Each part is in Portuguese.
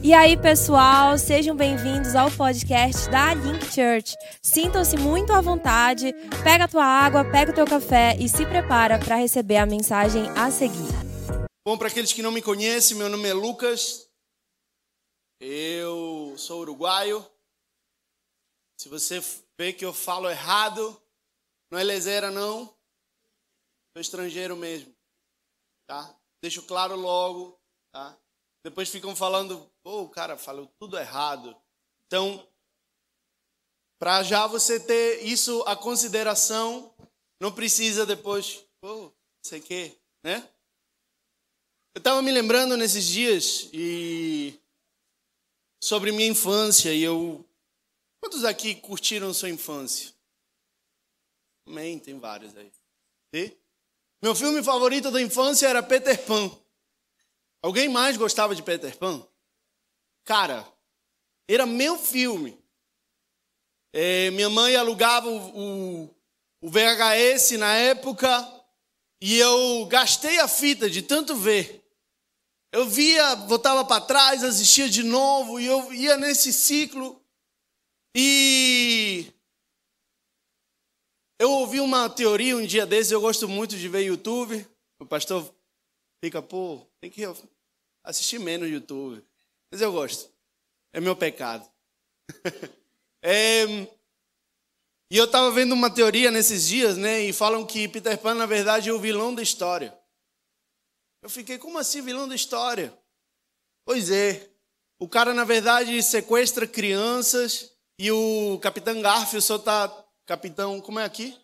E aí, pessoal, sejam bem-vindos ao podcast da Link Church. Sintam-se muito à vontade, pega a tua água, pega o teu café e se prepara para receber a mensagem a seguir. Bom, para aqueles que não me conhecem, meu nome é Lucas. Eu sou uruguaio. Se você vê que eu falo errado, não é leseira não. Sou estrangeiro mesmo, tá? Deixo claro logo, tá? Depois ficam falando, o cara falou tudo errado. Então, para já você ter isso a consideração, não precisa depois, pô, sei que, né? Eu estava me lembrando nesses dias e sobre minha infância e eu quantos aqui curtiram sua infância? Amém, tem vários aí. E? Meu filme favorito da infância era Peter Pan. Alguém mais gostava de Peter Pan? Cara, era meu filme. É, minha mãe alugava o, o, o VHS na época e eu gastei a fita de tanto ver. Eu via, voltava para trás, assistia de novo e eu ia nesse ciclo. E eu ouvi uma teoria um dia desses, eu gosto muito de ver YouTube. O pastor fica, pô, tem que assistir menos YouTube. Mas eu gosto. É meu pecado. é, e eu estava vendo uma teoria nesses dias, né? E falam que Peter Pan, na verdade, é o vilão da história. Eu fiquei, como assim vilão da história? Pois é. O cara, na verdade, sequestra crianças e o Capitão Garfio só tá. Capitão, como é aqui?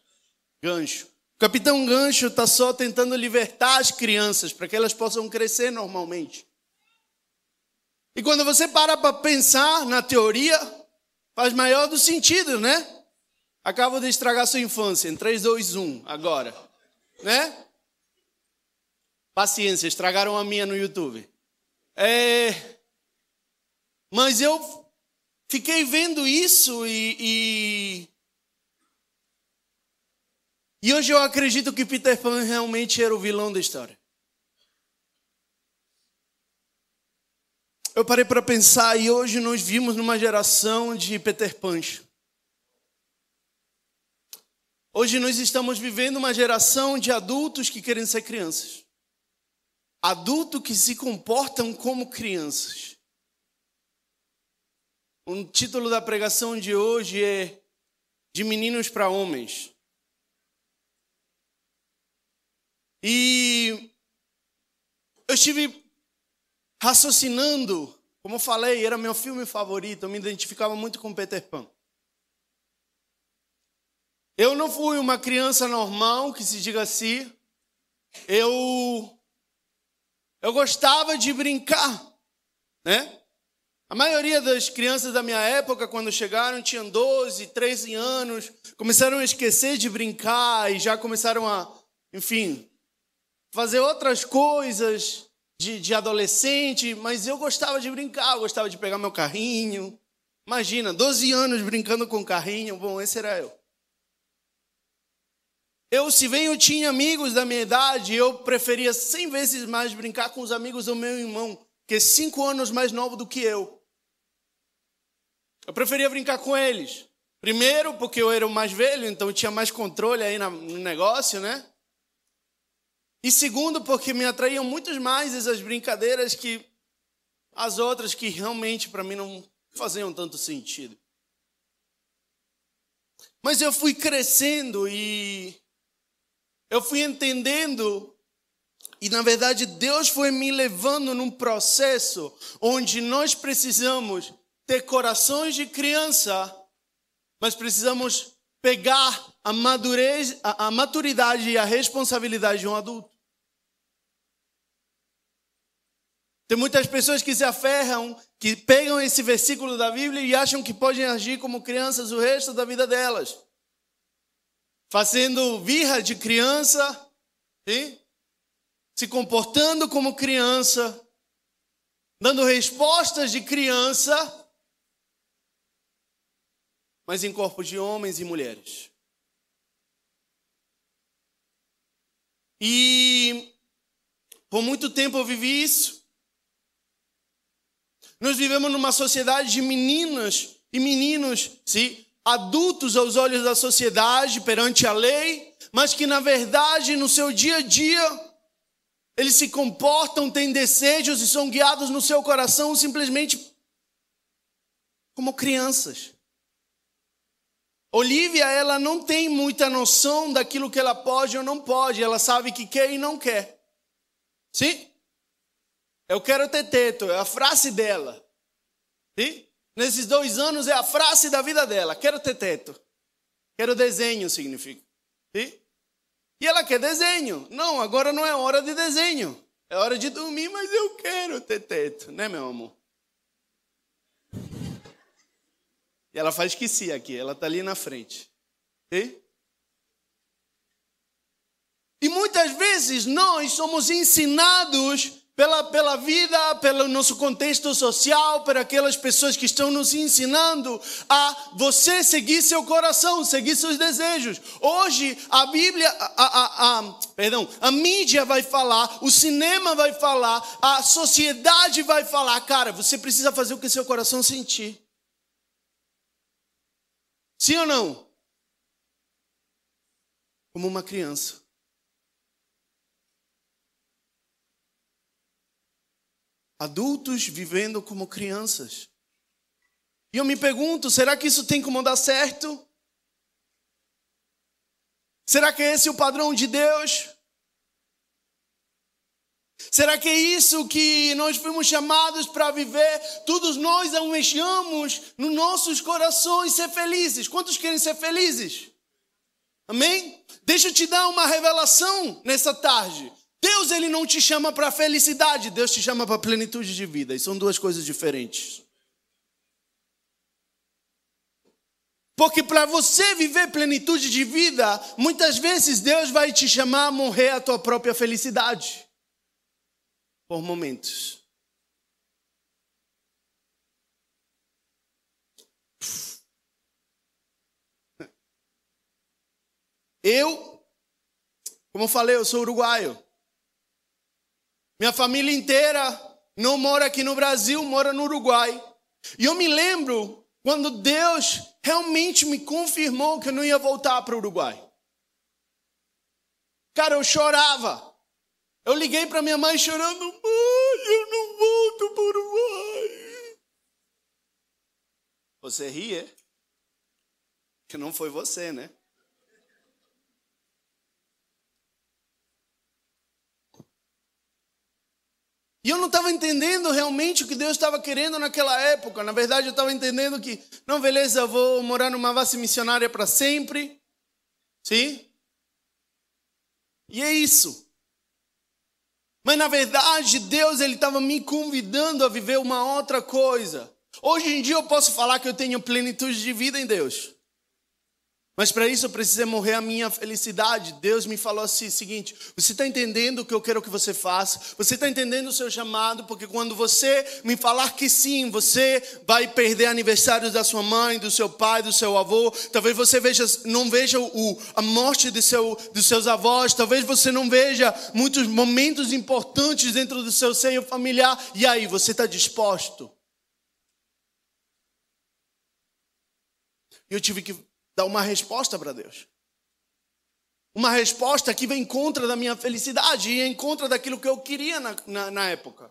Gancho. O Capitão Gancho está só tentando libertar as crianças para que elas possam crescer normalmente. E quando você para para pensar na teoria, faz maior do sentido, né? Acabo de estragar sua infância em 3, 2, 1, agora. Né? Paciência, estragaram a minha no YouTube. É... Mas eu fiquei vendo isso e, e e hoje eu acredito que Peter Pan realmente era o vilão da história. Eu parei para pensar e hoje nós vimos numa geração de Peter Pan. Hoje nós estamos vivendo uma geração de adultos que querem ser crianças. Adultos que se comportam como crianças. O título da pregação de hoje é De Meninos para Homens. E eu estive raciocinando, como eu falei, era meu filme favorito, eu me identificava muito com Peter Pan. Eu não fui uma criança normal, que se diga assim. Eu eu gostava de brincar, né? A maioria das crianças da minha época, quando chegaram, tinham 12, 13 anos, começaram a esquecer de brincar e já começaram a, enfim, fazer outras coisas de, de adolescente, mas eu gostava de brincar, eu gostava de pegar meu carrinho. Imagina, 12 anos brincando com carrinho, bom, esse era eu. Eu, se bem eu tinha amigos da minha idade, eu preferia 100 vezes mais brincar com os amigos do meu irmão, que é 5 anos mais novo do que eu. Eu preferia brincar com eles. Primeiro, porque eu era o mais velho, então eu tinha mais controle aí no negócio, né? E segundo, porque me atraíam muito mais essas brincadeiras que as outras que realmente para mim não faziam tanto sentido. Mas eu fui crescendo e eu fui entendendo e na verdade Deus foi me levando num processo onde nós precisamos ter corações de criança, mas precisamos pegar a, madurez, a, a maturidade e a responsabilidade de um adulto. Tem muitas pessoas que se aferram, que pegam esse versículo da Bíblia e acham que podem agir como crianças o resto da vida delas. Fazendo birra de criança, se comportando como criança, dando respostas de criança, mas em corpos de homens e mulheres. E por muito tempo eu vivi isso. Nós vivemos numa sociedade de meninas e meninos, sim, adultos aos olhos da sociedade, perante a lei, mas que na verdade no seu dia a dia eles se comportam, têm desejos e são guiados no seu coração simplesmente como crianças. Olivia, ela não tem muita noção daquilo que ela pode ou não pode, ela sabe que quer e não quer. Sim? Eu quero ter teto, é a frase dela. Nesses dois anos é a frase da vida dela: quero ter teto. Quero desenho, significa. Sim? E ela quer desenho. Não, agora não é hora de desenho. É hora de dormir, mas eu quero ter teto, né, meu amor? E ela faz que sim aqui, ela está ali na frente. E? e muitas vezes nós somos ensinados pela, pela vida, pelo nosso contexto social, por aquelas pessoas que estão nos ensinando a você seguir seu coração, seguir seus desejos. Hoje a Bíblia, a, a, a, perdão, a mídia vai falar, o cinema vai falar, a sociedade vai falar, cara, você precisa fazer o que seu coração sentir. Sim ou não? Como uma criança. Adultos vivendo como crianças. E eu me pergunto: será que isso tem como dar certo? Será que é esse o padrão de Deus? Será que é isso que nós fomos chamados para viver? Todos nós almejamos nos nossos corações ser felizes. Quantos querem ser felizes? Amém? Deixa eu te dar uma revelação nessa tarde. Deus ele não te chama para felicidade, Deus te chama para plenitude de vida. E são duas coisas diferentes. Porque para você viver plenitude de vida, muitas vezes Deus vai te chamar a morrer a tua própria felicidade por momentos. Eu, como eu falei, eu sou uruguaio. Minha família inteira não mora aqui no Brasil, mora no Uruguai. E eu me lembro quando Deus realmente me confirmou que eu não ia voltar para o Uruguai. Cara, eu chorava. Eu liguei para minha mãe chorando, mãe, eu não volto para o Uruguai. Você ri, é? Que não foi você, né? E eu não estava entendendo realmente o que Deus estava querendo naquela época. Na verdade, eu estava entendendo que, não, beleza, vou morar numa base missionária para sempre. Sim? E é isso. Mas na verdade, Deus ele estava me convidando a viver uma outra coisa. Hoje em dia eu posso falar que eu tenho plenitude de vida em Deus. Mas para isso eu preciso morrer a minha felicidade. Deus me falou assim: seguinte, você está entendendo o que eu quero que você faça? Você está entendendo o seu chamado? Porque quando você me falar que sim, você vai perder aniversários da sua mãe, do seu pai, do seu avô. Talvez você veja, não veja o, a morte de seu, dos seus avós. Talvez você não veja muitos momentos importantes dentro do seu seio familiar. E aí, você está disposto? Eu tive que dar uma resposta para Deus. Uma resposta que vem contra da minha felicidade e em contra daquilo que eu queria na, na, na época.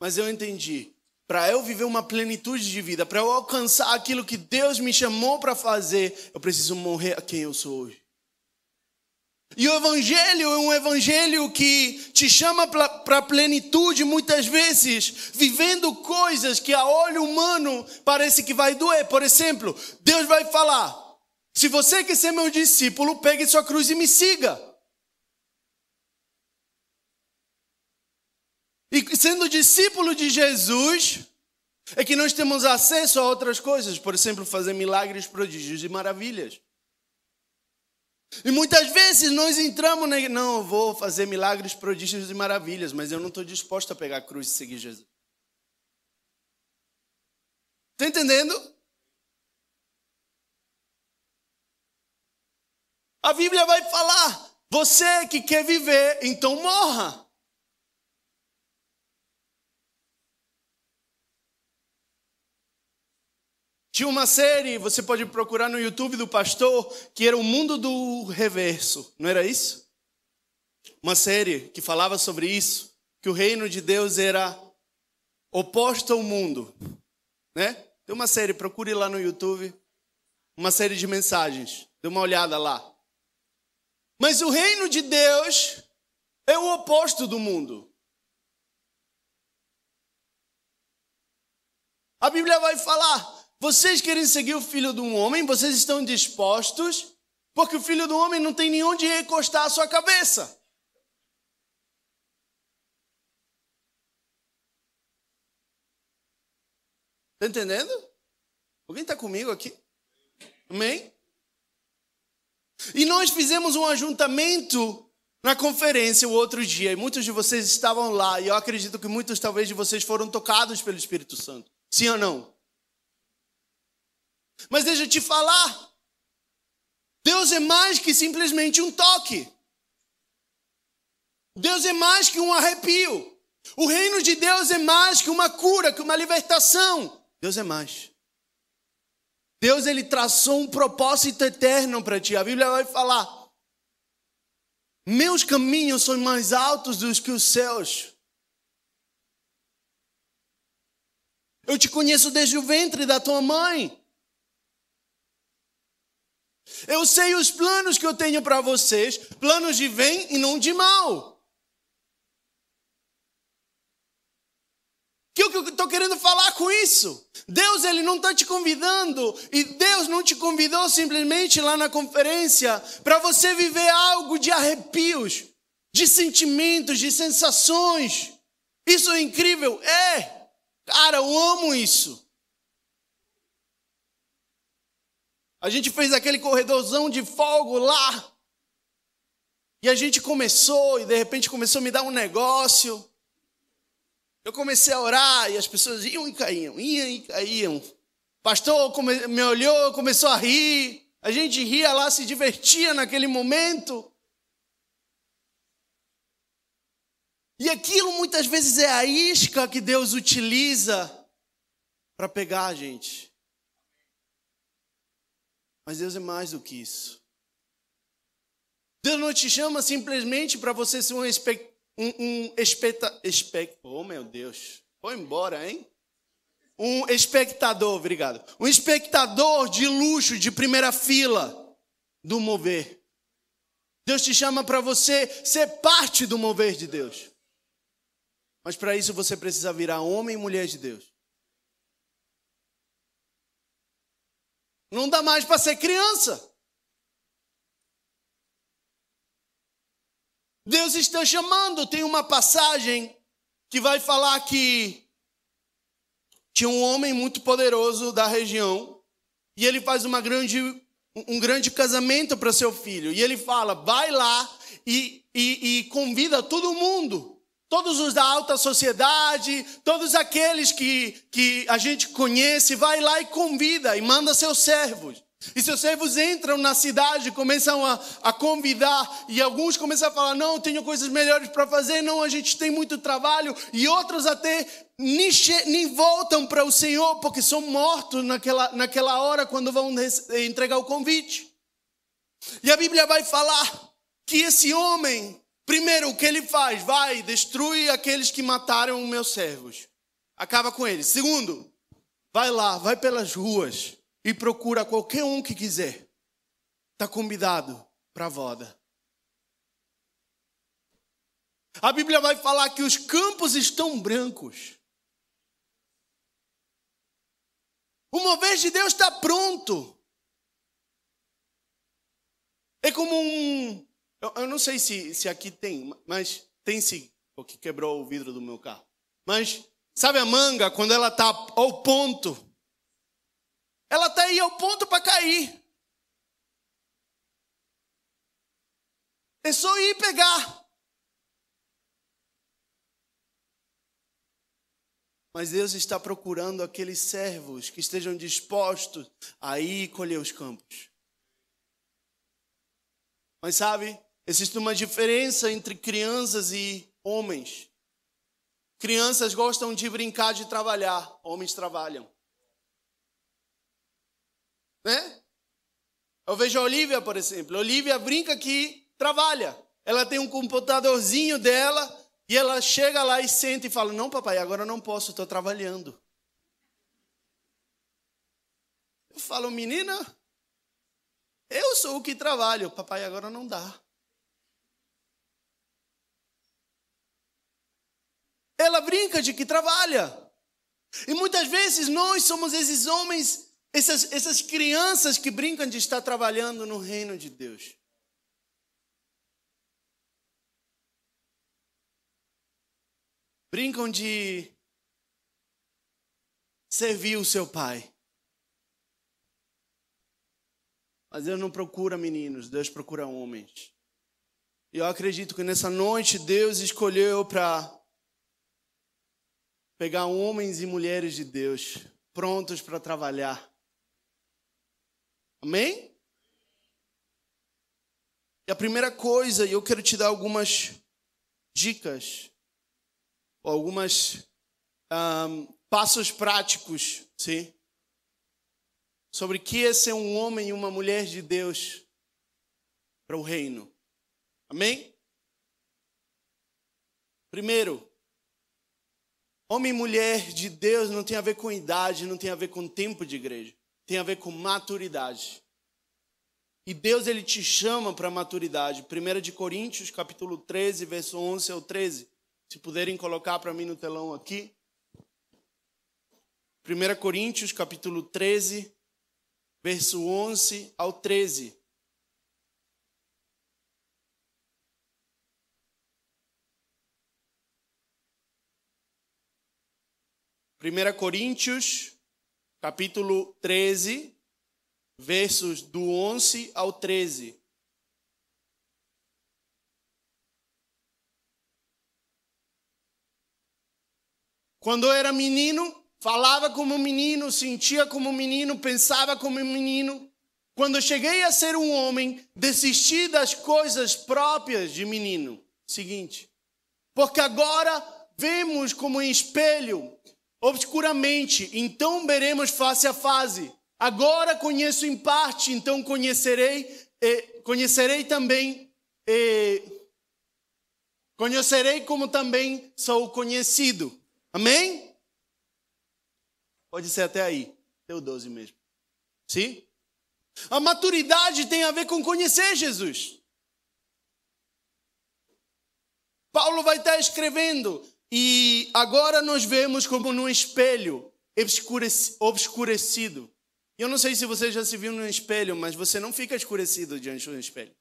Mas eu entendi. Para eu viver uma plenitude de vida, para eu alcançar aquilo que Deus me chamou para fazer, eu preciso morrer a quem eu sou hoje. E o Evangelho é um Evangelho que te chama para a plenitude, muitas vezes, vivendo coisas que a olho humano parece que vai doer. Por exemplo, Deus vai falar: se você quer ser meu discípulo, pegue sua cruz e me siga. E sendo discípulo de Jesus, é que nós temos acesso a outras coisas, por exemplo, fazer milagres, prodígios e maravilhas. E muitas vezes nós entramos na não, eu vou fazer milagres, prodígios e maravilhas, mas eu não estou disposto a pegar a cruz e seguir Jesus. Está entendendo? A Bíblia vai falar: você que quer viver, então morra. Tinha uma série, você pode procurar no YouTube do pastor, que era o mundo do reverso, não era isso? Uma série que falava sobre isso, que o reino de Deus era oposto ao mundo, né? Tem uma série, procure lá no YouTube, uma série de mensagens, dê uma olhada lá. Mas o reino de Deus é o oposto do mundo. A Bíblia vai falar vocês querem seguir o filho de um homem, vocês estão dispostos, porque o filho do homem não tem nem onde recostar a sua cabeça. Está entendendo? Alguém está comigo aqui? Amém? E nós fizemos um ajuntamento na conferência o outro dia, e muitos de vocês estavam lá, e eu acredito que muitos talvez de vocês foram tocados pelo Espírito Santo. Sim ou não? Mas deixa eu te falar. Deus é mais que simplesmente um toque. Deus é mais que um arrepio. O reino de Deus é mais que uma cura, que uma libertação. Deus é mais. Deus ele traçou um propósito eterno para ti. A Bíblia vai falar: Meus caminhos são mais altos do que os céus. Eu te conheço desde o ventre da tua mãe. Eu sei os planos que eu tenho para vocês, planos de bem e não de mal. O que eu estou querendo falar com isso? Deus ele não está te convidando e Deus não te convidou simplesmente lá na conferência para você viver algo de arrepios, de sentimentos, de sensações. Isso é incrível, é. Cara, eu amo isso. A gente fez aquele corredorzão de fogo lá. E a gente começou, e de repente começou a me dar um negócio. Eu comecei a orar, e as pessoas iam e caíam, iam e caíam. O pastor me olhou, começou a rir. A gente ria lá, se divertia naquele momento. E aquilo muitas vezes é a isca que Deus utiliza para pegar a gente. Mas Deus é mais do que isso. Deus não te chama simplesmente para você ser um, um, um espeta, espe oh meu Deus, foi embora, hein? Um espectador, obrigado. Um espectador de luxo, de primeira fila do mover. Deus te chama para você ser parte do mover de Deus. Mas para isso você precisa virar homem e mulher de Deus. Não dá mais para ser criança. Deus está chamando. Tem uma passagem que vai falar que tinha um homem muito poderoso da região e ele faz uma grande, um grande casamento para seu filho. E ele fala: vai lá e, e, e convida todo mundo todos os da alta sociedade, todos aqueles que, que a gente conhece, vai lá e convida e manda seus servos. E seus servos entram na cidade, começam a, a convidar, e alguns começam a falar: não, tenho coisas melhores para fazer, não, a gente tem muito trabalho, e outros até nem, nem voltam para o Senhor, porque são mortos naquela, naquela hora quando vão entregar o convite. E a Bíblia vai falar que esse homem Primeiro, o que ele faz? Vai, destrui aqueles que mataram os meus servos. Acaba com eles. Segundo, vai lá, vai pelas ruas e procura qualquer um que quiser. Está convidado para a voda. A Bíblia vai falar que os campos estão brancos. O mover de Deus está pronto. É como um, eu, eu não sei se, se aqui tem, mas tem sim, porque quebrou o vidro do meu carro. Mas sabe a manga, quando ela está ao ponto? Ela está aí ao ponto para cair. É só ir pegar. Mas Deus está procurando aqueles servos que estejam dispostos a ir colher os campos. Mas sabe, Existe uma diferença entre crianças e homens. Crianças gostam de brincar, de trabalhar, homens trabalham. né? Eu vejo a Olivia, por exemplo. A Olivia brinca que trabalha. Ela tem um computadorzinho dela e ela chega lá e senta e fala: Não, papai, agora não posso, estou trabalhando. Eu falo, menina, eu sou o que trabalho, papai, agora não dá. Ela brinca de que trabalha. E muitas vezes nós somos esses homens, essas, essas crianças que brincam de estar trabalhando no reino de Deus. Brincam de servir o seu pai. Mas Deus não procura meninos, Deus procura homens. E eu acredito que nessa noite Deus escolheu para pegar homens e mulheres de Deus prontos para trabalhar. Amém? E a primeira coisa, e eu quero te dar algumas dicas, ou algumas um, passos práticos, sim? Sobre o que é ser um homem e uma mulher de Deus para o reino. Amém? Primeiro, Homem e mulher de Deus não tem a ver com idade, não tem a ver com tempo de igreja. Tem a ver com maturidade. E Deus ele te chama para maturidade. 1 de Coríntios, capítulo 13, verso 11 ao 13. Se puderem colocar para mim no telão aqui. 1 Coríntios, capítulo 13, verso 11 ao 13. 1 Coríntios, capítulo 13, versos do 11 ao 13. Quando eu era menino, falava como menino, sentia como menino, pensava como menino. Quando cheguei a ser um homem, desisti das coisas próprias de menino. Seguinte, porque agora vemos como em espelho obscuramente, então veremos face a face. Agora conheço em parte, então conhecerei, conhecerei também, conhecerei como também sou conhecido. Amém? Pode ser até aí, deu 12 mesmo. Sim? A maturidade tem a ver com conhecer Jesus. Paulo vai estar escrevendo e agora nós vemos como num espelho obscurecido. Eu não sei se você já se viu no espelho, mas você não fica escurecido diante do espelho.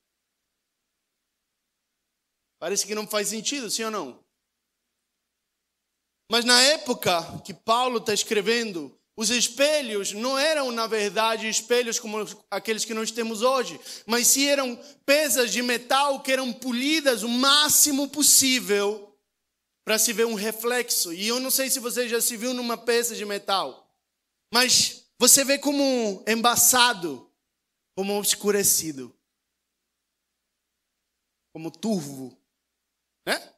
Parece que não faz sentido, sim ou não? Mas na época que Paulo está escrevendo, os espelhos não eram, na verdade, espelhos como aqueles que nós temos hoje, mas sim eram pesas de metal que eram polidas o máximo possível para se ver um reflexo. E eu não sei se você já se viu numa peça de metal, mas você vê como embaçado, como obscurecido, como turvo, né?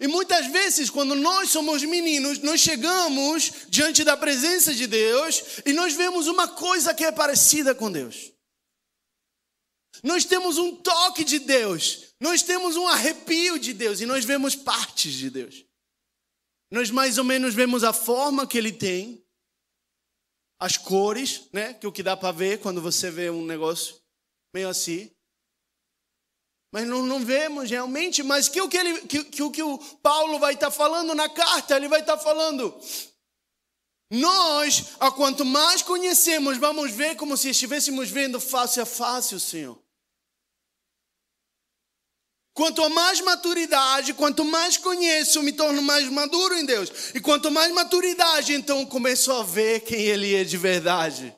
E muitas vezes, quando nós somos meninos, nós chegamos diante da presença de Deus e nós vemos uma coisa que é parecida com Deus. Nós temos um toque de Deus, nós temos um arrepio de Deus e nós vemos partes de Deus. Nós mais ou menos vemos a forma que ele tem, as cores, né? Que é o que dá para ver quando você vê um negócio meio assim. Mas não, não vemos realmente, mas que o que, ele, que, que, que o Paulo vai estar tá falando na carta, ele vai estar tá falando. Nós, a quanto mais conhecemos, vamos ver como se estivéssemos vendo face a face o Senhor. Quanto mais maturidade, quanto mais conheço, me torno mais maduro em Deus. E quanto mais maturidade, então começo a ver quem Ele é de verdade.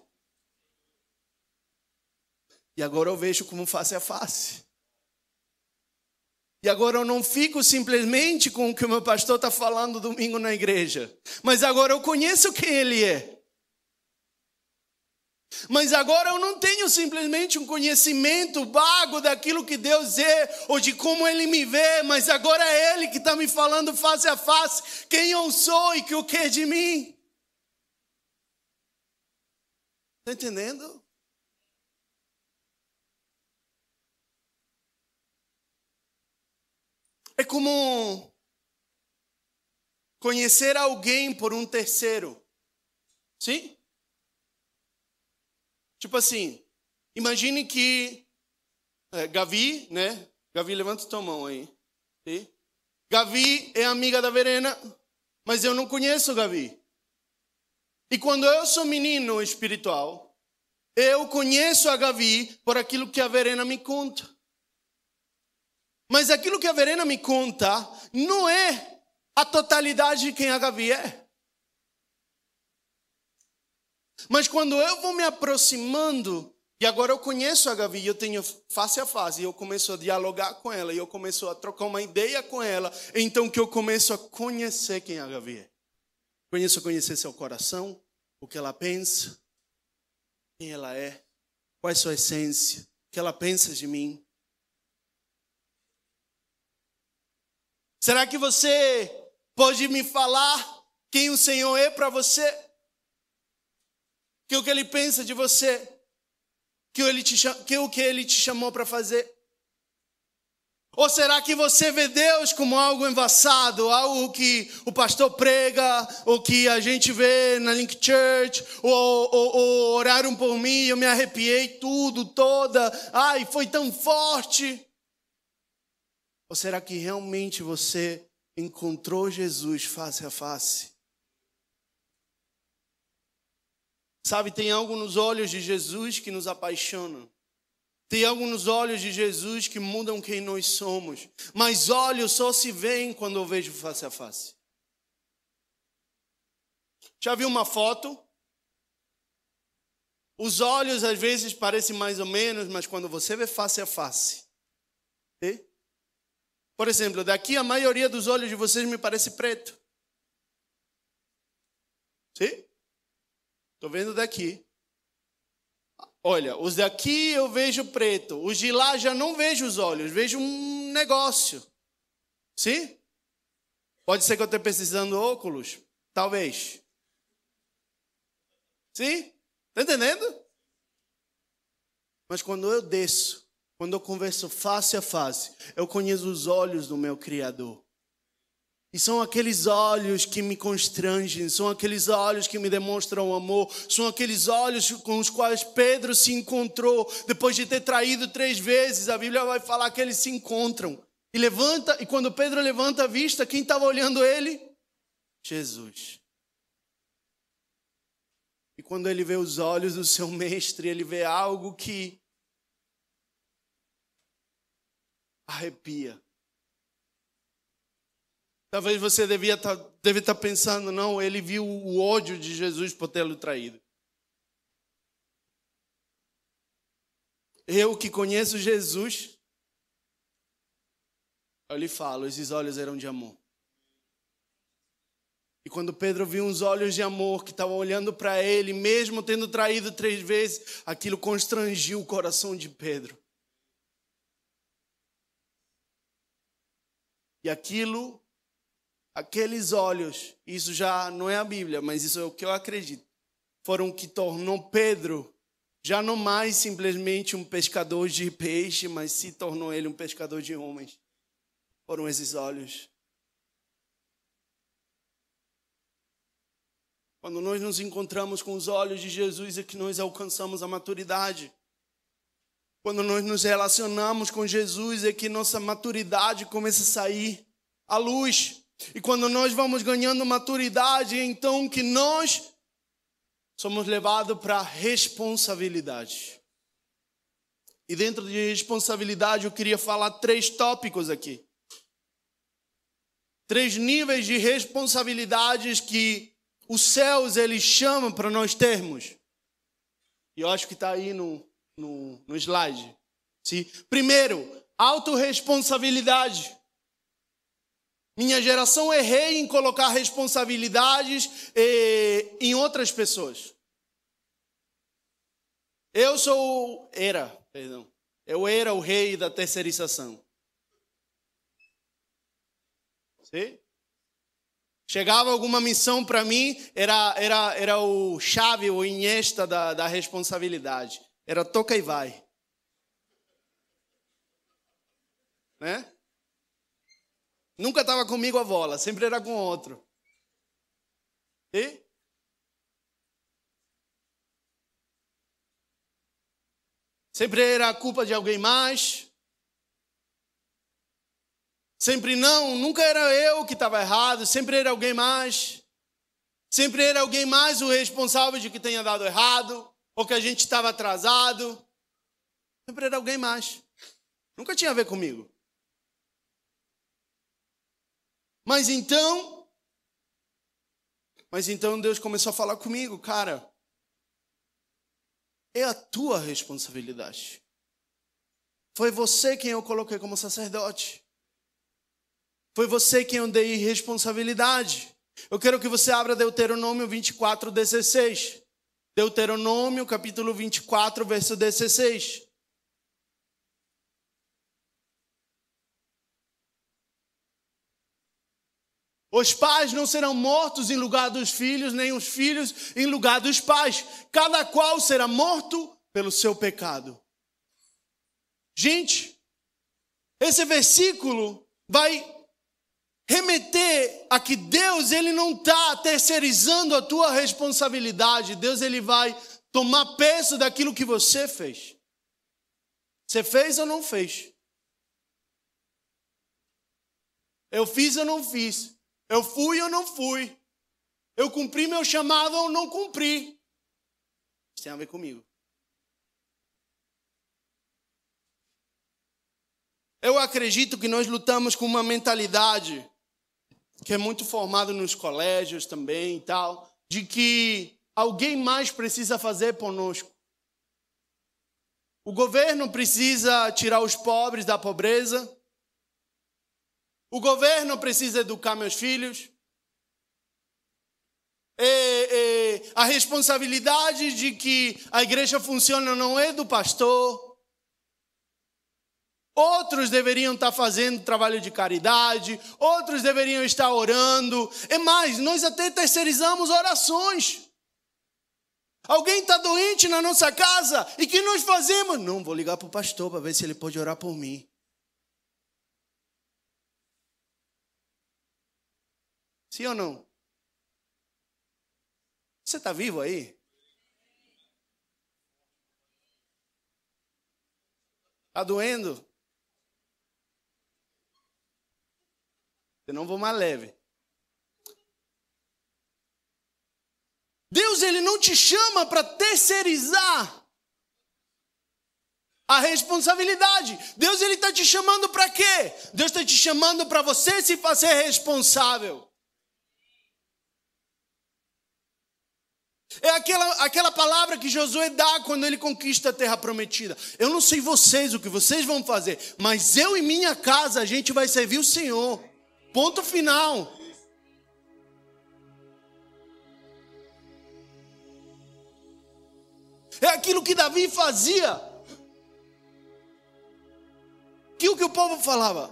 E agora eu vejo como face a face. E agora eu não fico simplesmente com o que o meu pastor está falando domingo na igreja. Mas agora eu conheço quem Ele é. Mas agora eu não tenho simplesmente um conhecimento vago daquilo que Deus é ou de como Ele me vê, mas agora é Ele que está me falando face a face quem eu sou e que o que é de mim. Está entendendo? É como conhecer alguém por um terceiro. Sim? Tipo assim, imagine que é, Gavi, né? Gavi, levanta tua mão aí. Sim? Gavi é amiga da Verena, mas eu não conheço Gavi. E quando eu sou menino espiritual, eu conheço a Gavi por aquilo que a Verena me conta. Mas aquilo que a Verena me conta não é a totalidade de quem a Gavi é. Mas quando eu vou me aproximando, e agora eu conheço a Gavi, eu tenho face a face, e eu começo a dialogar com ela, e eu começo a trocar uma ideia com ela, então que eu começo a conhecer quem a Gavi é. Conheço a conhecer seu coração, o que ela pensa, quem ela é, qual é sua essência, o que ela pensa de mim. Será que você pode me falar quem o Senhor é para você? Que o que ele pensa de você? Que, ele te, que o que ele te chamou para fazer? Ou será que você vê Deus como algo envassado, algo que o pastor prega, ou que a gente vê na Link Church, ou, ou, ou oraram por mim, eu me arrepiei tudo, toda, ai, foi tão forte. Ou será que realmente você encontrou Jesus face a face? Sabe, tem algo nos olhos de Jesus que nos apaixona. Tem algo nos olhos de Jesus que mudam quem nós somos. Mas olhos só se veem quando eu vejo face a face. Já viu uma foto? Os olhos às vezes parecem mais ou menos, mas quando você vê face a face. E? Por exemplo, daqui a maioria dos olhos de vocês me parece preto. Sim? Estou vendo daqui. Olha, os daqui eu vejo preto, os de lá já não vejo os olhos, vejo um negócio. Sim? Pode ser que eu esteja precisando óculos? Talvez. Sim? Está entendendo? Mas quando eu desço, quando eu converso face a face, eu conheço os olhos do meu Criador. E são aqueles olhos que me constrangem, são aqueles olhos que me demonstram amor, são aqueles olhos com os quais Pedro se encontrou depois de ter traído três vezes. A Bíblia vai falar que eles se encontram. E levanta, e quando Pedro levanta a vista, quem estava olhando ele? Jesus. E quando ele vê os olhos do seu mestre, ele vê algo que arrepia. Talvez você devia estar, tá, deve estar tá pensando, não, ele viu o ódio de Jesus por tê-lo traído. Eu que conheço Jesus, eu lhe falo, esses olhos eram de amor. E quando Pedro viu uns olhos de amor que estavam olhando para ele, mesmo tendo traído três vezes, aquilo constrangiu o coração de Pedro. E aquilo aqueles olhos, isso já não é a Bíblia, mas isso é o que eu acredito, foram que tornou Pedro já não mais simplesmente um pescador de peixe, mas se tornou ele um pescador de homens. Foram esses olhos. Quando nós nos encontramos com os olhos de Jesus é que nós alcançamos a maturidade. Quando nós nos relacionamos com Jesus é que nossa maturidade começa a sair à luz. E quando nós vamos ganhando maturidade, então que nós somos levados para responsabilidade. E dentro de responsabilidade, eu queria falar três tópicos aqui. Três níveis de responsabilidades que os céus eles chamam para nós termos. E eu acho que está aí no, no, no slide. Sim? Primeiro, autorresponsabilidade. Minha geração errei em colocar responsabilidades eh, em outras pessoas. Eu sou era, perdão. Eu era o rei da terceirização. Sim? Chegava alguma missão para mim, era, era, era o chave, o inhesta da, da responsabilidade. Era toca e vai. Né? Nunca estava comigo a bola, sempre era com outro. E? Sempre era culpa de alguém mais. Sempre não, nunca era eu que estava errado, sempre era alguém mais. Sempre era alguém mais o responsável de que tenha dado errado, ou que a gente estava atrasado. Sempre era alguém mais. Nunca tinha a ver comigo. Mas então, mas então Deus começou a falar comigo, cara. É a tua responsabilidade. Foi você quem eu coloquei como sacerdote. Foi você quem eu dei responsabilidade. Eu quero que você abra Deuteronômio 24, 16. Deuteronômio, capítulo 24, verso 16. Os pais não serão mortos em lugar dos filhos, nem os filhos em lugar dos pais. Cada qual será morto pelo seu pecado. Gente, esse versículo vai remeter a que Deus ele não está terceirizando a tua responsabilidade. Deus ele vai tomar peso daquilo que você fez. Você fez ou não fez? Eu fiz ou não fiz? Eu fui ou não fui? Eu cumpri meu chamado ou não cumpri? Isso tem a ver comigo. Eu acredito que nós lutamos com uma mentalidade que é muito formado nos colégios também e tal, de que alguém mais precisa fazer conosco. O governo precisa tirar os pobres da pobreza. O governo precisa educar meus filhos. E, e, a responsabilidade de que a igreja funciona não é do pastor, Outros deveriam estar fazendo trabalho de caridade, outros deveriam estar orando. É mais, nós até terceirizamos orações. Alguém está doente na nossa casa e que nós fazemos? Não, vou ligar para o pastor para ver se ele pode orar por mim. Sim ou não? Você está vivo aí? Está doendo? Senão vou mais leve. Deus ele não te chama para terceirizar a responsabilidade. Deus ele está te chamando para quê? Deus está te chamando para você se fazer responsável. É aquela, aquela palavra que Josué dá quando ele conquista a terra prometida. Eu não sei vocês o que vocês vão fazer, mas eu e minha casa a gente vai servir o Senhor. Ponto final. É aquilo que Davi fazia. Que o que o povo falava?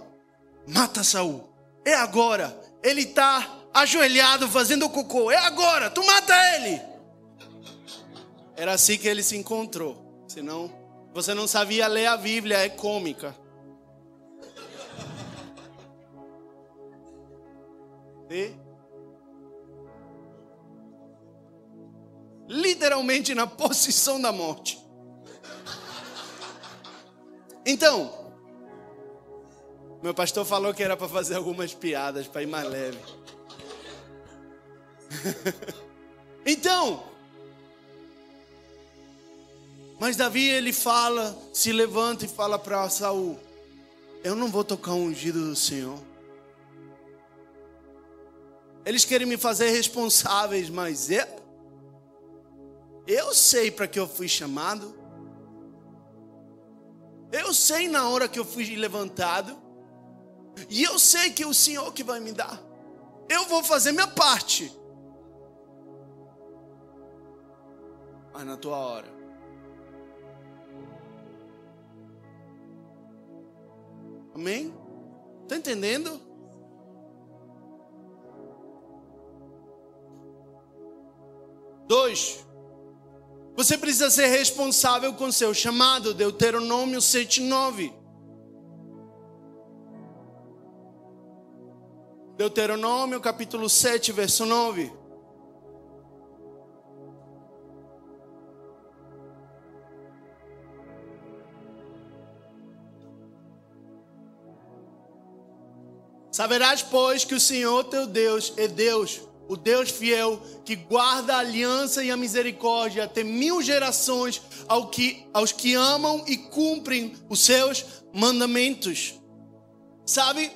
Mata Saul. É agora. Ele está ajoelhado fazendo cocô. É agora. Tu mata ele. Era assim que ele se encontrou. Senão, você não sabia ler a Bíblia, é cômica. literalmente na posição da morte. Então, meu pastor falou que era para fazer algumas piadas para ir mais leve. então, mas Davi ele fala, se levanta e fala para Saul: Eu não vou tocar o ungido do Senhor. Eles querem me fazer responsáveis, mas eu, eu sei para que eu fui chamado. Eu sei na hora que eu fui levantado. E eu sei que é o Senhor que vai me dar. Eu vou fazer minha parte. Mas na tua hora. Amém? Está entendendo? Dois, você precisa ser responsável com seu chamado, Deuteronômio 7,9. Deuteronômio capítulo 7, verso 9. Saberás, pois, que o Senhor teu Deus é Deus, o Deus fiel, que guarda a aliança e a misericórdia até mil gerações ao que, aos que amam e cumprem os seus mandamentos. Sabe?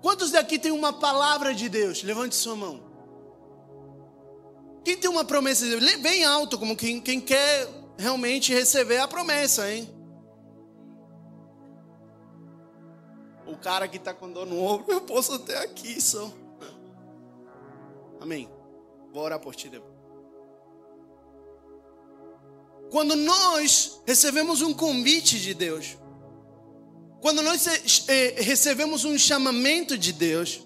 Quantos daqui tem uma palavra de Deus? Levante sua mão. Quem tem uma promessa de Deus? Bem alto, como quem, quem quer realmente receber a promessa, hein? Cara que está com dor no ombro, eu posso até aqui só. Amém. Vou orar por ti depois. Quando nós recebemos um convite de Deus, quando nós eh, recebemos um chamamento de Deus,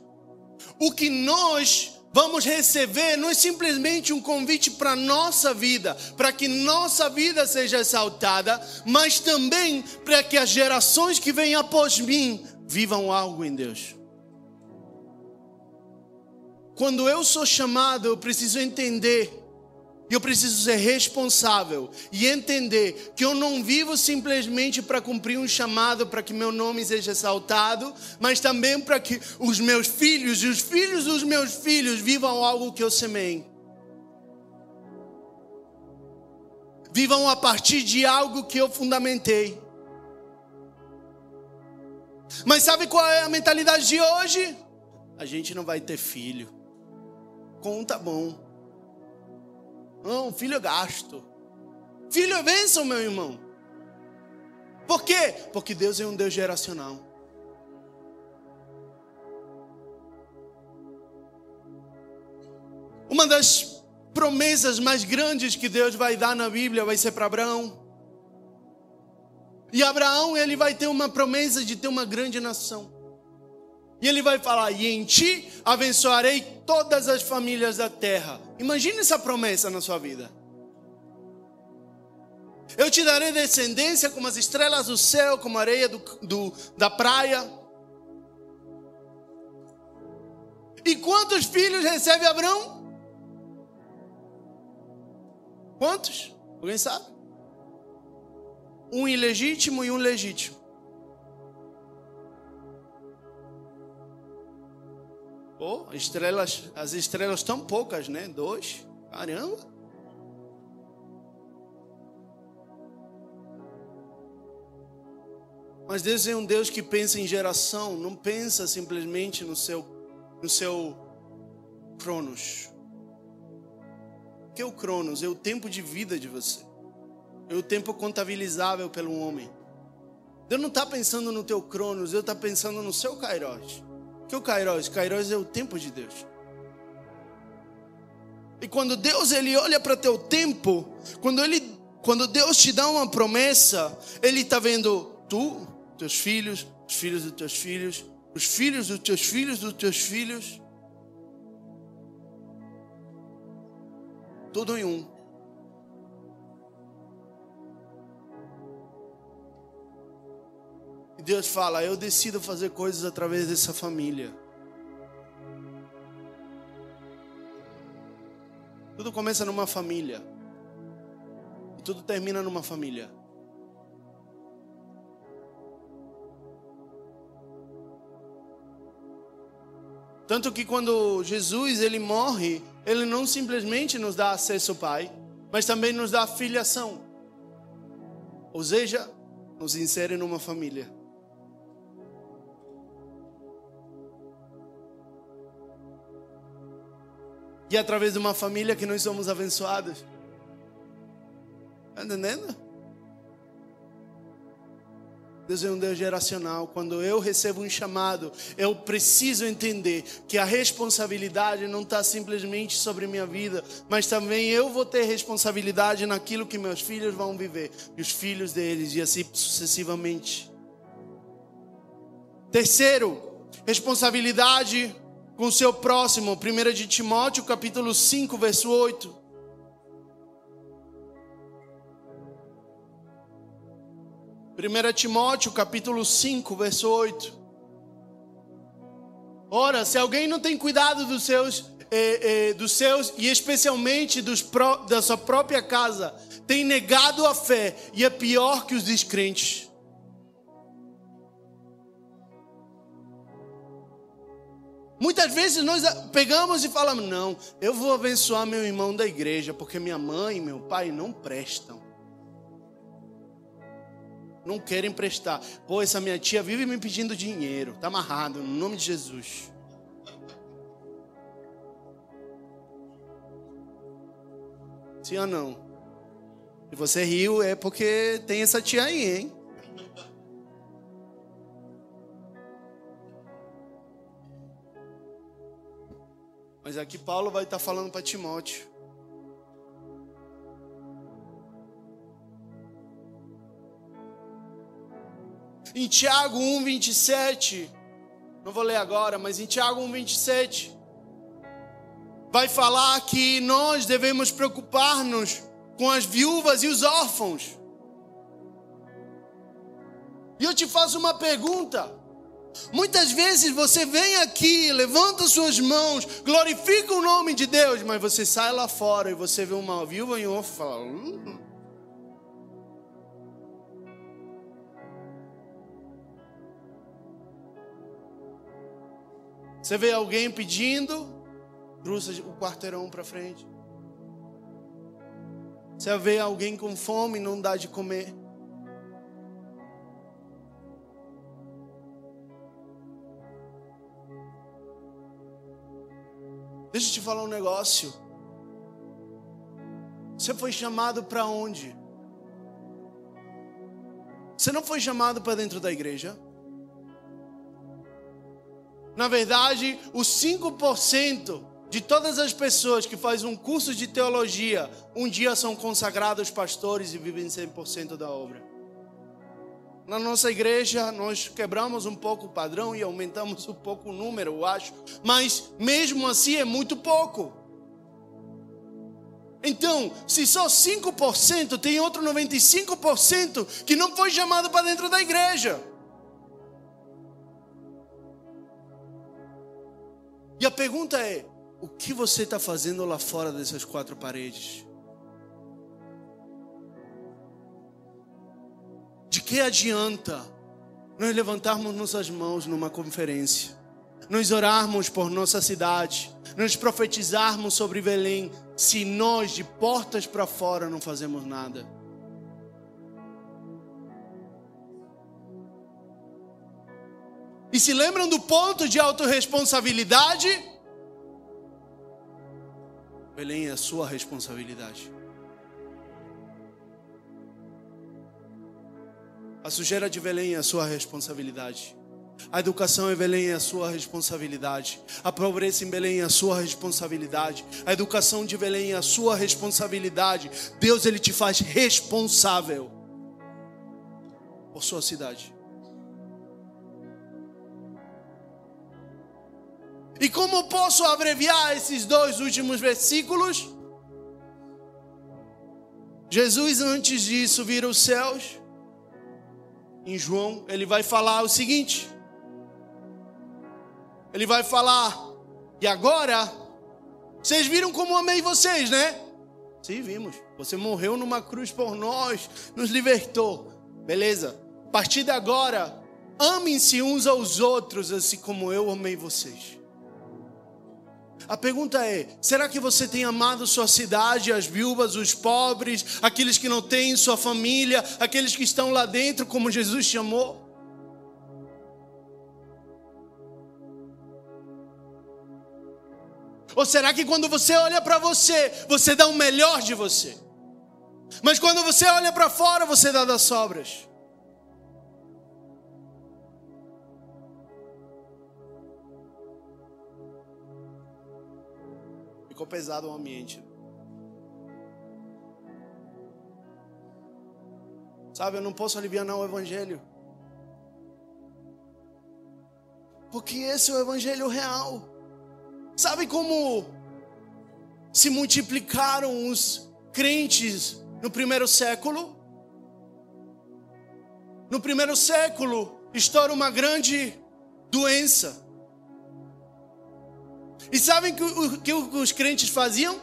o que nós vamos receber não é simplesmente um convite para nossa vida, para que nossa vida seja exaltada, mas também para que as gerações que vêm após mim vivam algo em Deus. Quando eu sou chamado, eu preciso entender, eu preciso ser responsável e entender que eu não vivo simplesmente para cumprir um chamado para que meu nome seja exaltado, mas também para que os meus filhos e os filhos dos meus filhos vivam algo que eu semei. Vivam a partir de algo que eu fundamentei. Mas sabe qual é a mentalidade de hoje? A gente não vai ter filho. Conta bom. Não, filho é gasto. Filho é bênção, meu irmão. Por quê? Porque Deus é um Deus geracional. Uma das promessas mais grandes que Deus vai dar na Bíblia vai ser para Abraão. E Abraão, ele vai ter uma promessa de ter uma grande nação. E ele vai falar: "E em ti abençoarei todas as famílias da terra". Imagine essa promessa na sua vida. Eu te darei descendência como as estrelas do céu, como a areia do, do, da praia. E quantos filhos recebe Abraão? Quantos? Alguém sabe? Um ilegítimo e um legítimo. Oh, estrelas, as estrelas tão poucas, né? Dois. Caramba. Mas Deus é um Deus que pensa em geração, não pensa simplesmente no seu, no seu cronos. O que é o cronos? É o tempo de vida de você é o tempo contabilizável pelo homem. Deus não está pensando no teu cronos, Deus está pensando no seu kairos. Que o kairos? Kairos é o tempo de Deus. E quando Deus ele olha para teu tempo, quando ele, quando Deus te dá uma promessa, ele está vendo tu, teus filhos, os filhos dos teus filhos, os filhos dos teus filhos dos teus filhos, tudo em um. Deus fala: Eu decido fazer coisas através dessa família. Tudo começa numa família. E tudo termina numa família. Tanto que quando Jesus ele morre, ele não simplesmente nos dá acesso ao Pai, mas também nos dá filiação. Ou seja, nos insere numa família. E é através de uma família que nós somos abençoados. Está entendendo? Deus é um Deus geracional. Quando eu recebo um chamado, eu preciso entender que a responsabilidade não está simplesmente sobre minha vida, mas também eu vou ter responsabilidade naquilo que meus filhos vão viver, e os filhos deles, e assim sucessivamente. Terceiro, responsabilidade com seu próximo, 1 de Timóteo, capítulo 5, verso 8. Primeira Timóteo, capítulo 5, verso 8. Ora, se alguém não tem cuidado dos seus, eh, eh, dos seus e especialmente dos pro, da sua própria casa, tem negado a fé e é pior que os descrentes. Muitas vezes nós pegamos e falamos: não, eu vou abençoar meu irmão da igreja, porque minha mãe e meu pai não prestam. Não querem prestar. Pô, essa minha tia vive me pedindo dinheiro. Está amarrado, no nome de Jesus. Sim ou não? Se você riu, é porque tem essa tia aí, hein? Mas aqui Paulo vai estar falando para Timóteo. Em Tiago 1, 27, não vou ler agora, mas em Tiago 1, 27, vai falar que nós devemos preocupar-nos com as viúvas e os órfãos. E eu te faço uma pergunta. Muitas vezes você vem aqui, levanta suas mãos, glorifica o nome de Deus, mas você sai lá fora e você vê uma viúva e um órfão e fala. Hum. Você vê alguém pedindo, cruza o quarteirão para frente. Você vê alguém com fome e não dá de comer. Deixa eu te falar um negócio. Você foi chamado para onde? Você não foi chamado para dentro da igreja? Na verdade, os 5% de todas as pessoas que fazem um curso de teologia, um dia são consagrados pastores e vivem 100% da obra. Na nossa igreja, nós quebramos um pouco o padrão e aumentamos um pouco o número, eu acho. Mas mesmo assim é muito pouco. Então, se só 5%, tem outro 95% que não foi chamado para dentro da igreja. E a pergunta é: o que você está fazendo lá fora dessas quatro paredes? Que adianta nós levantarmos nossas mãos numa conferência, nós orarmos por nossa cidade, nós profetizarmos sobre Belém, se nós de portas para fora não fazemos nada? E se lembram do ponto de autorresponsabilidade? Belém é a sua responsabilidade. A sujeira de Belém é a sua responsabilidade. A educação em Belém é a sua responsabilidade. A pobreza em Belém é a sua responsabilidade. A educação de Belém é a sua responsabilidade. Deus ele te faz responsável por sua cidade. E como posso abreviar esses dois últimos versículos? Jesus, antes disso, vira os céus. Em João, ele vai falar o seguinte: ele vai falar, e agora, vocês viram como amei vocês, né? Sim, vimos. Você morreu numa cruz por nós, nos libertou. Beleza. A partir de agora, amem-se uns aos outros, assim como eu amei vocês. A pergunta é: será que você tem amado sua cidade, as viúvas, os pobres, aqueles que não têm sua família, aqueles que estão lá dentro, como Jesus chamou? Ou será que quando você olha para você, você dá o melhor de você? Mas quando você olha para fora, você dá das sobras? Ficou pesado o ambiente. Sabe, eu não posso aliviar o evangelho. Porque esse é o evangelho real. Sabe como se multiplicaram os crentes no primeiro século? no primeiro século, estoura uma grande doença. E sabem o que os crentes faziam?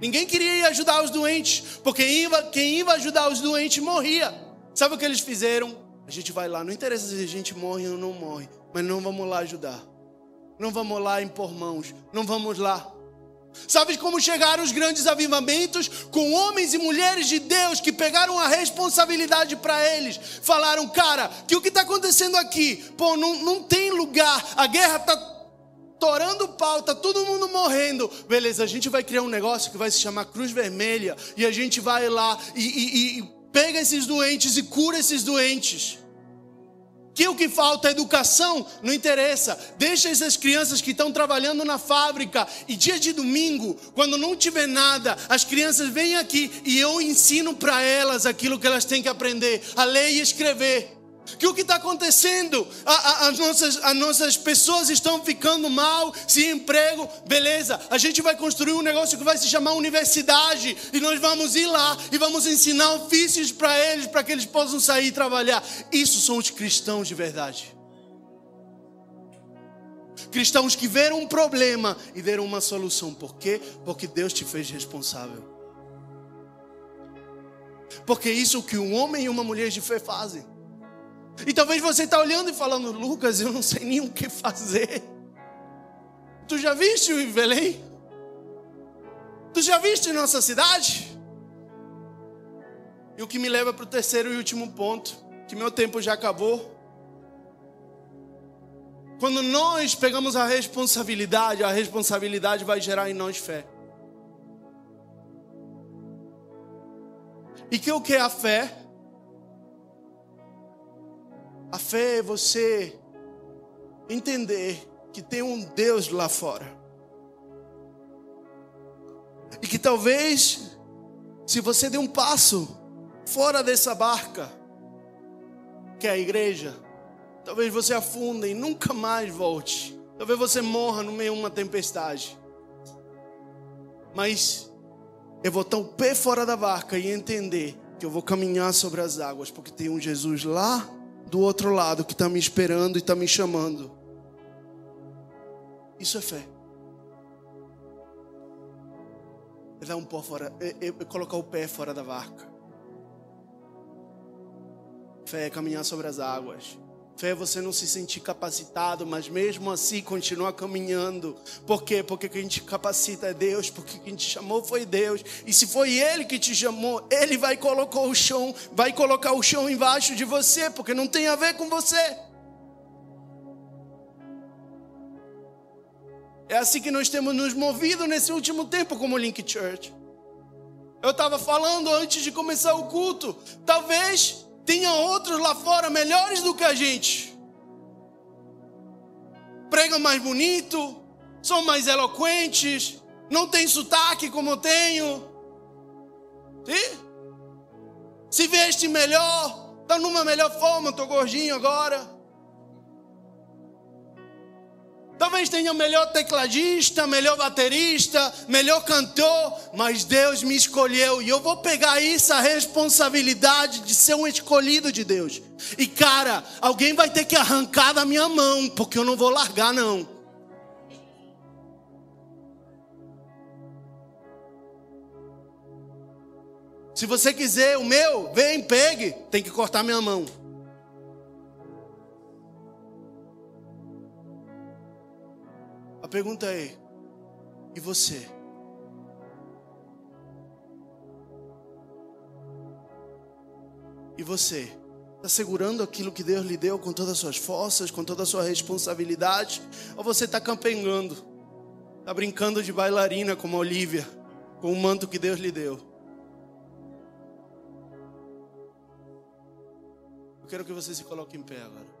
Ninguém queria ir ajudar os doentes, porque quem ia ajudar os doentes morria. Sabe o que eles fizeram? A gente vai lá, não interessa se a gente morre ou não morre, mas não vamos lá ajudar. Não vamos lá impor mãos, não vamos lá. Sabe como chegaram os grandes avivamentos? Com homens e mulheres de Deus que pegaram a responsabilidade para eles. Falaram, cara, que o que está acontecendo aqui? Pô, não, não tem lugar. A guerra está torando o pau, está todo mundo morrendo. Beleza, a gente vai criar um negócio que vai se chamar Cruz Vermelha. E a gente vai lá e, e, e pega esses doentes e cura esses doentes. Que o que falta é educação, não interessa. Deixa essas crianças que estão trabalhando na fábrica e dia de domingo, quando não tiver nada, as crianças vêm aqui e eu ensino para elas aquilo que elas têm que aprender, a ler e escrever. Que o que está acontecendo? A, a, as, nossas, as nossas pessoas estão ficando mal, sem emprego, beleza. A gente vai construir um negócio que vai se chamar universidade. E nós vamos ir lá e vamos ensinar ofícios para eles, para que eles possam sair e trabalhar. Isso são os cristãos de verdade. Cristãos que viram um problema e deram uma solução. Por quê? Porque Deus te fez responsável. Porque isso que um homem e uma mulher de fé fazem. E talvez você está olhando e falando, Lucas, eu não sei nem o que fazer. Tu já viste o Belém? Tu já viste nossa cidade? E o que me leva para o terceiro e último ponto, que meu tempo já acabou. Quando nós pegamos a responsabilidade, a responsabilidade vai gerar em nós fé. E que o que é a fé? Fé é você entender que tem um Deus lá fora. E que talvez, se você der um passo fora dessa barca, que é a igreja, talvez você afunde e nunca mais volte. Talvez você morra no meio de uma tempestade. Mas eu vou estar o pé fora da barca e entender que eu vou caminhar sobre as águas, porque tem um Jesus lá do outro lado que está me esperando e está me chamando. Isso é fé. É dar um pó fora, é, é, é colocar o pé fora da barca. Fé é caminhar sobre as águas. Fé é você não se sentir capacitado, mas mesmo assim continuar caminhando. Por quê? Porque quem te capacita é Deus, porque quem te chamou foi Deus. E se foi Ele que te chamou, Ele vai colocar o chão, vai colocar o chão embaixo de você, porque não tem a ver com você. É assim que nós temos nos movido nesse último tempo como Link Church. Eu estava falando antes de começar o culto. Talvez tenha outros lá fora melhores do que a gente. Pregam mais bonito, são mais eloquentes, não tem sotaque como eu tenho. Se veste melhor, está numa melhor forma, estou gordinho agora. Talvez tenha melhor tecladista, melhor baterista, melhor cantor, mas Deus me escolheu e eu vou pegar essa responsabilidade de ser um escolhido de Deus. E cara, alguém vai ter que arrancar da minha mão, porque eu não vou largar não. Se você quiser o meu, vem, pegue, tem que cortar minha mão. Pergunta é: e você? E você? Está segurando aquilo que Deus lhe deu com todas as suas forças, com toda a sua responsabilidade? Ou você está campengando? Está brincando de bailarina como a Olivia, com o manto que Deus lhe deu? Eu quero que você se coloque em pé agora.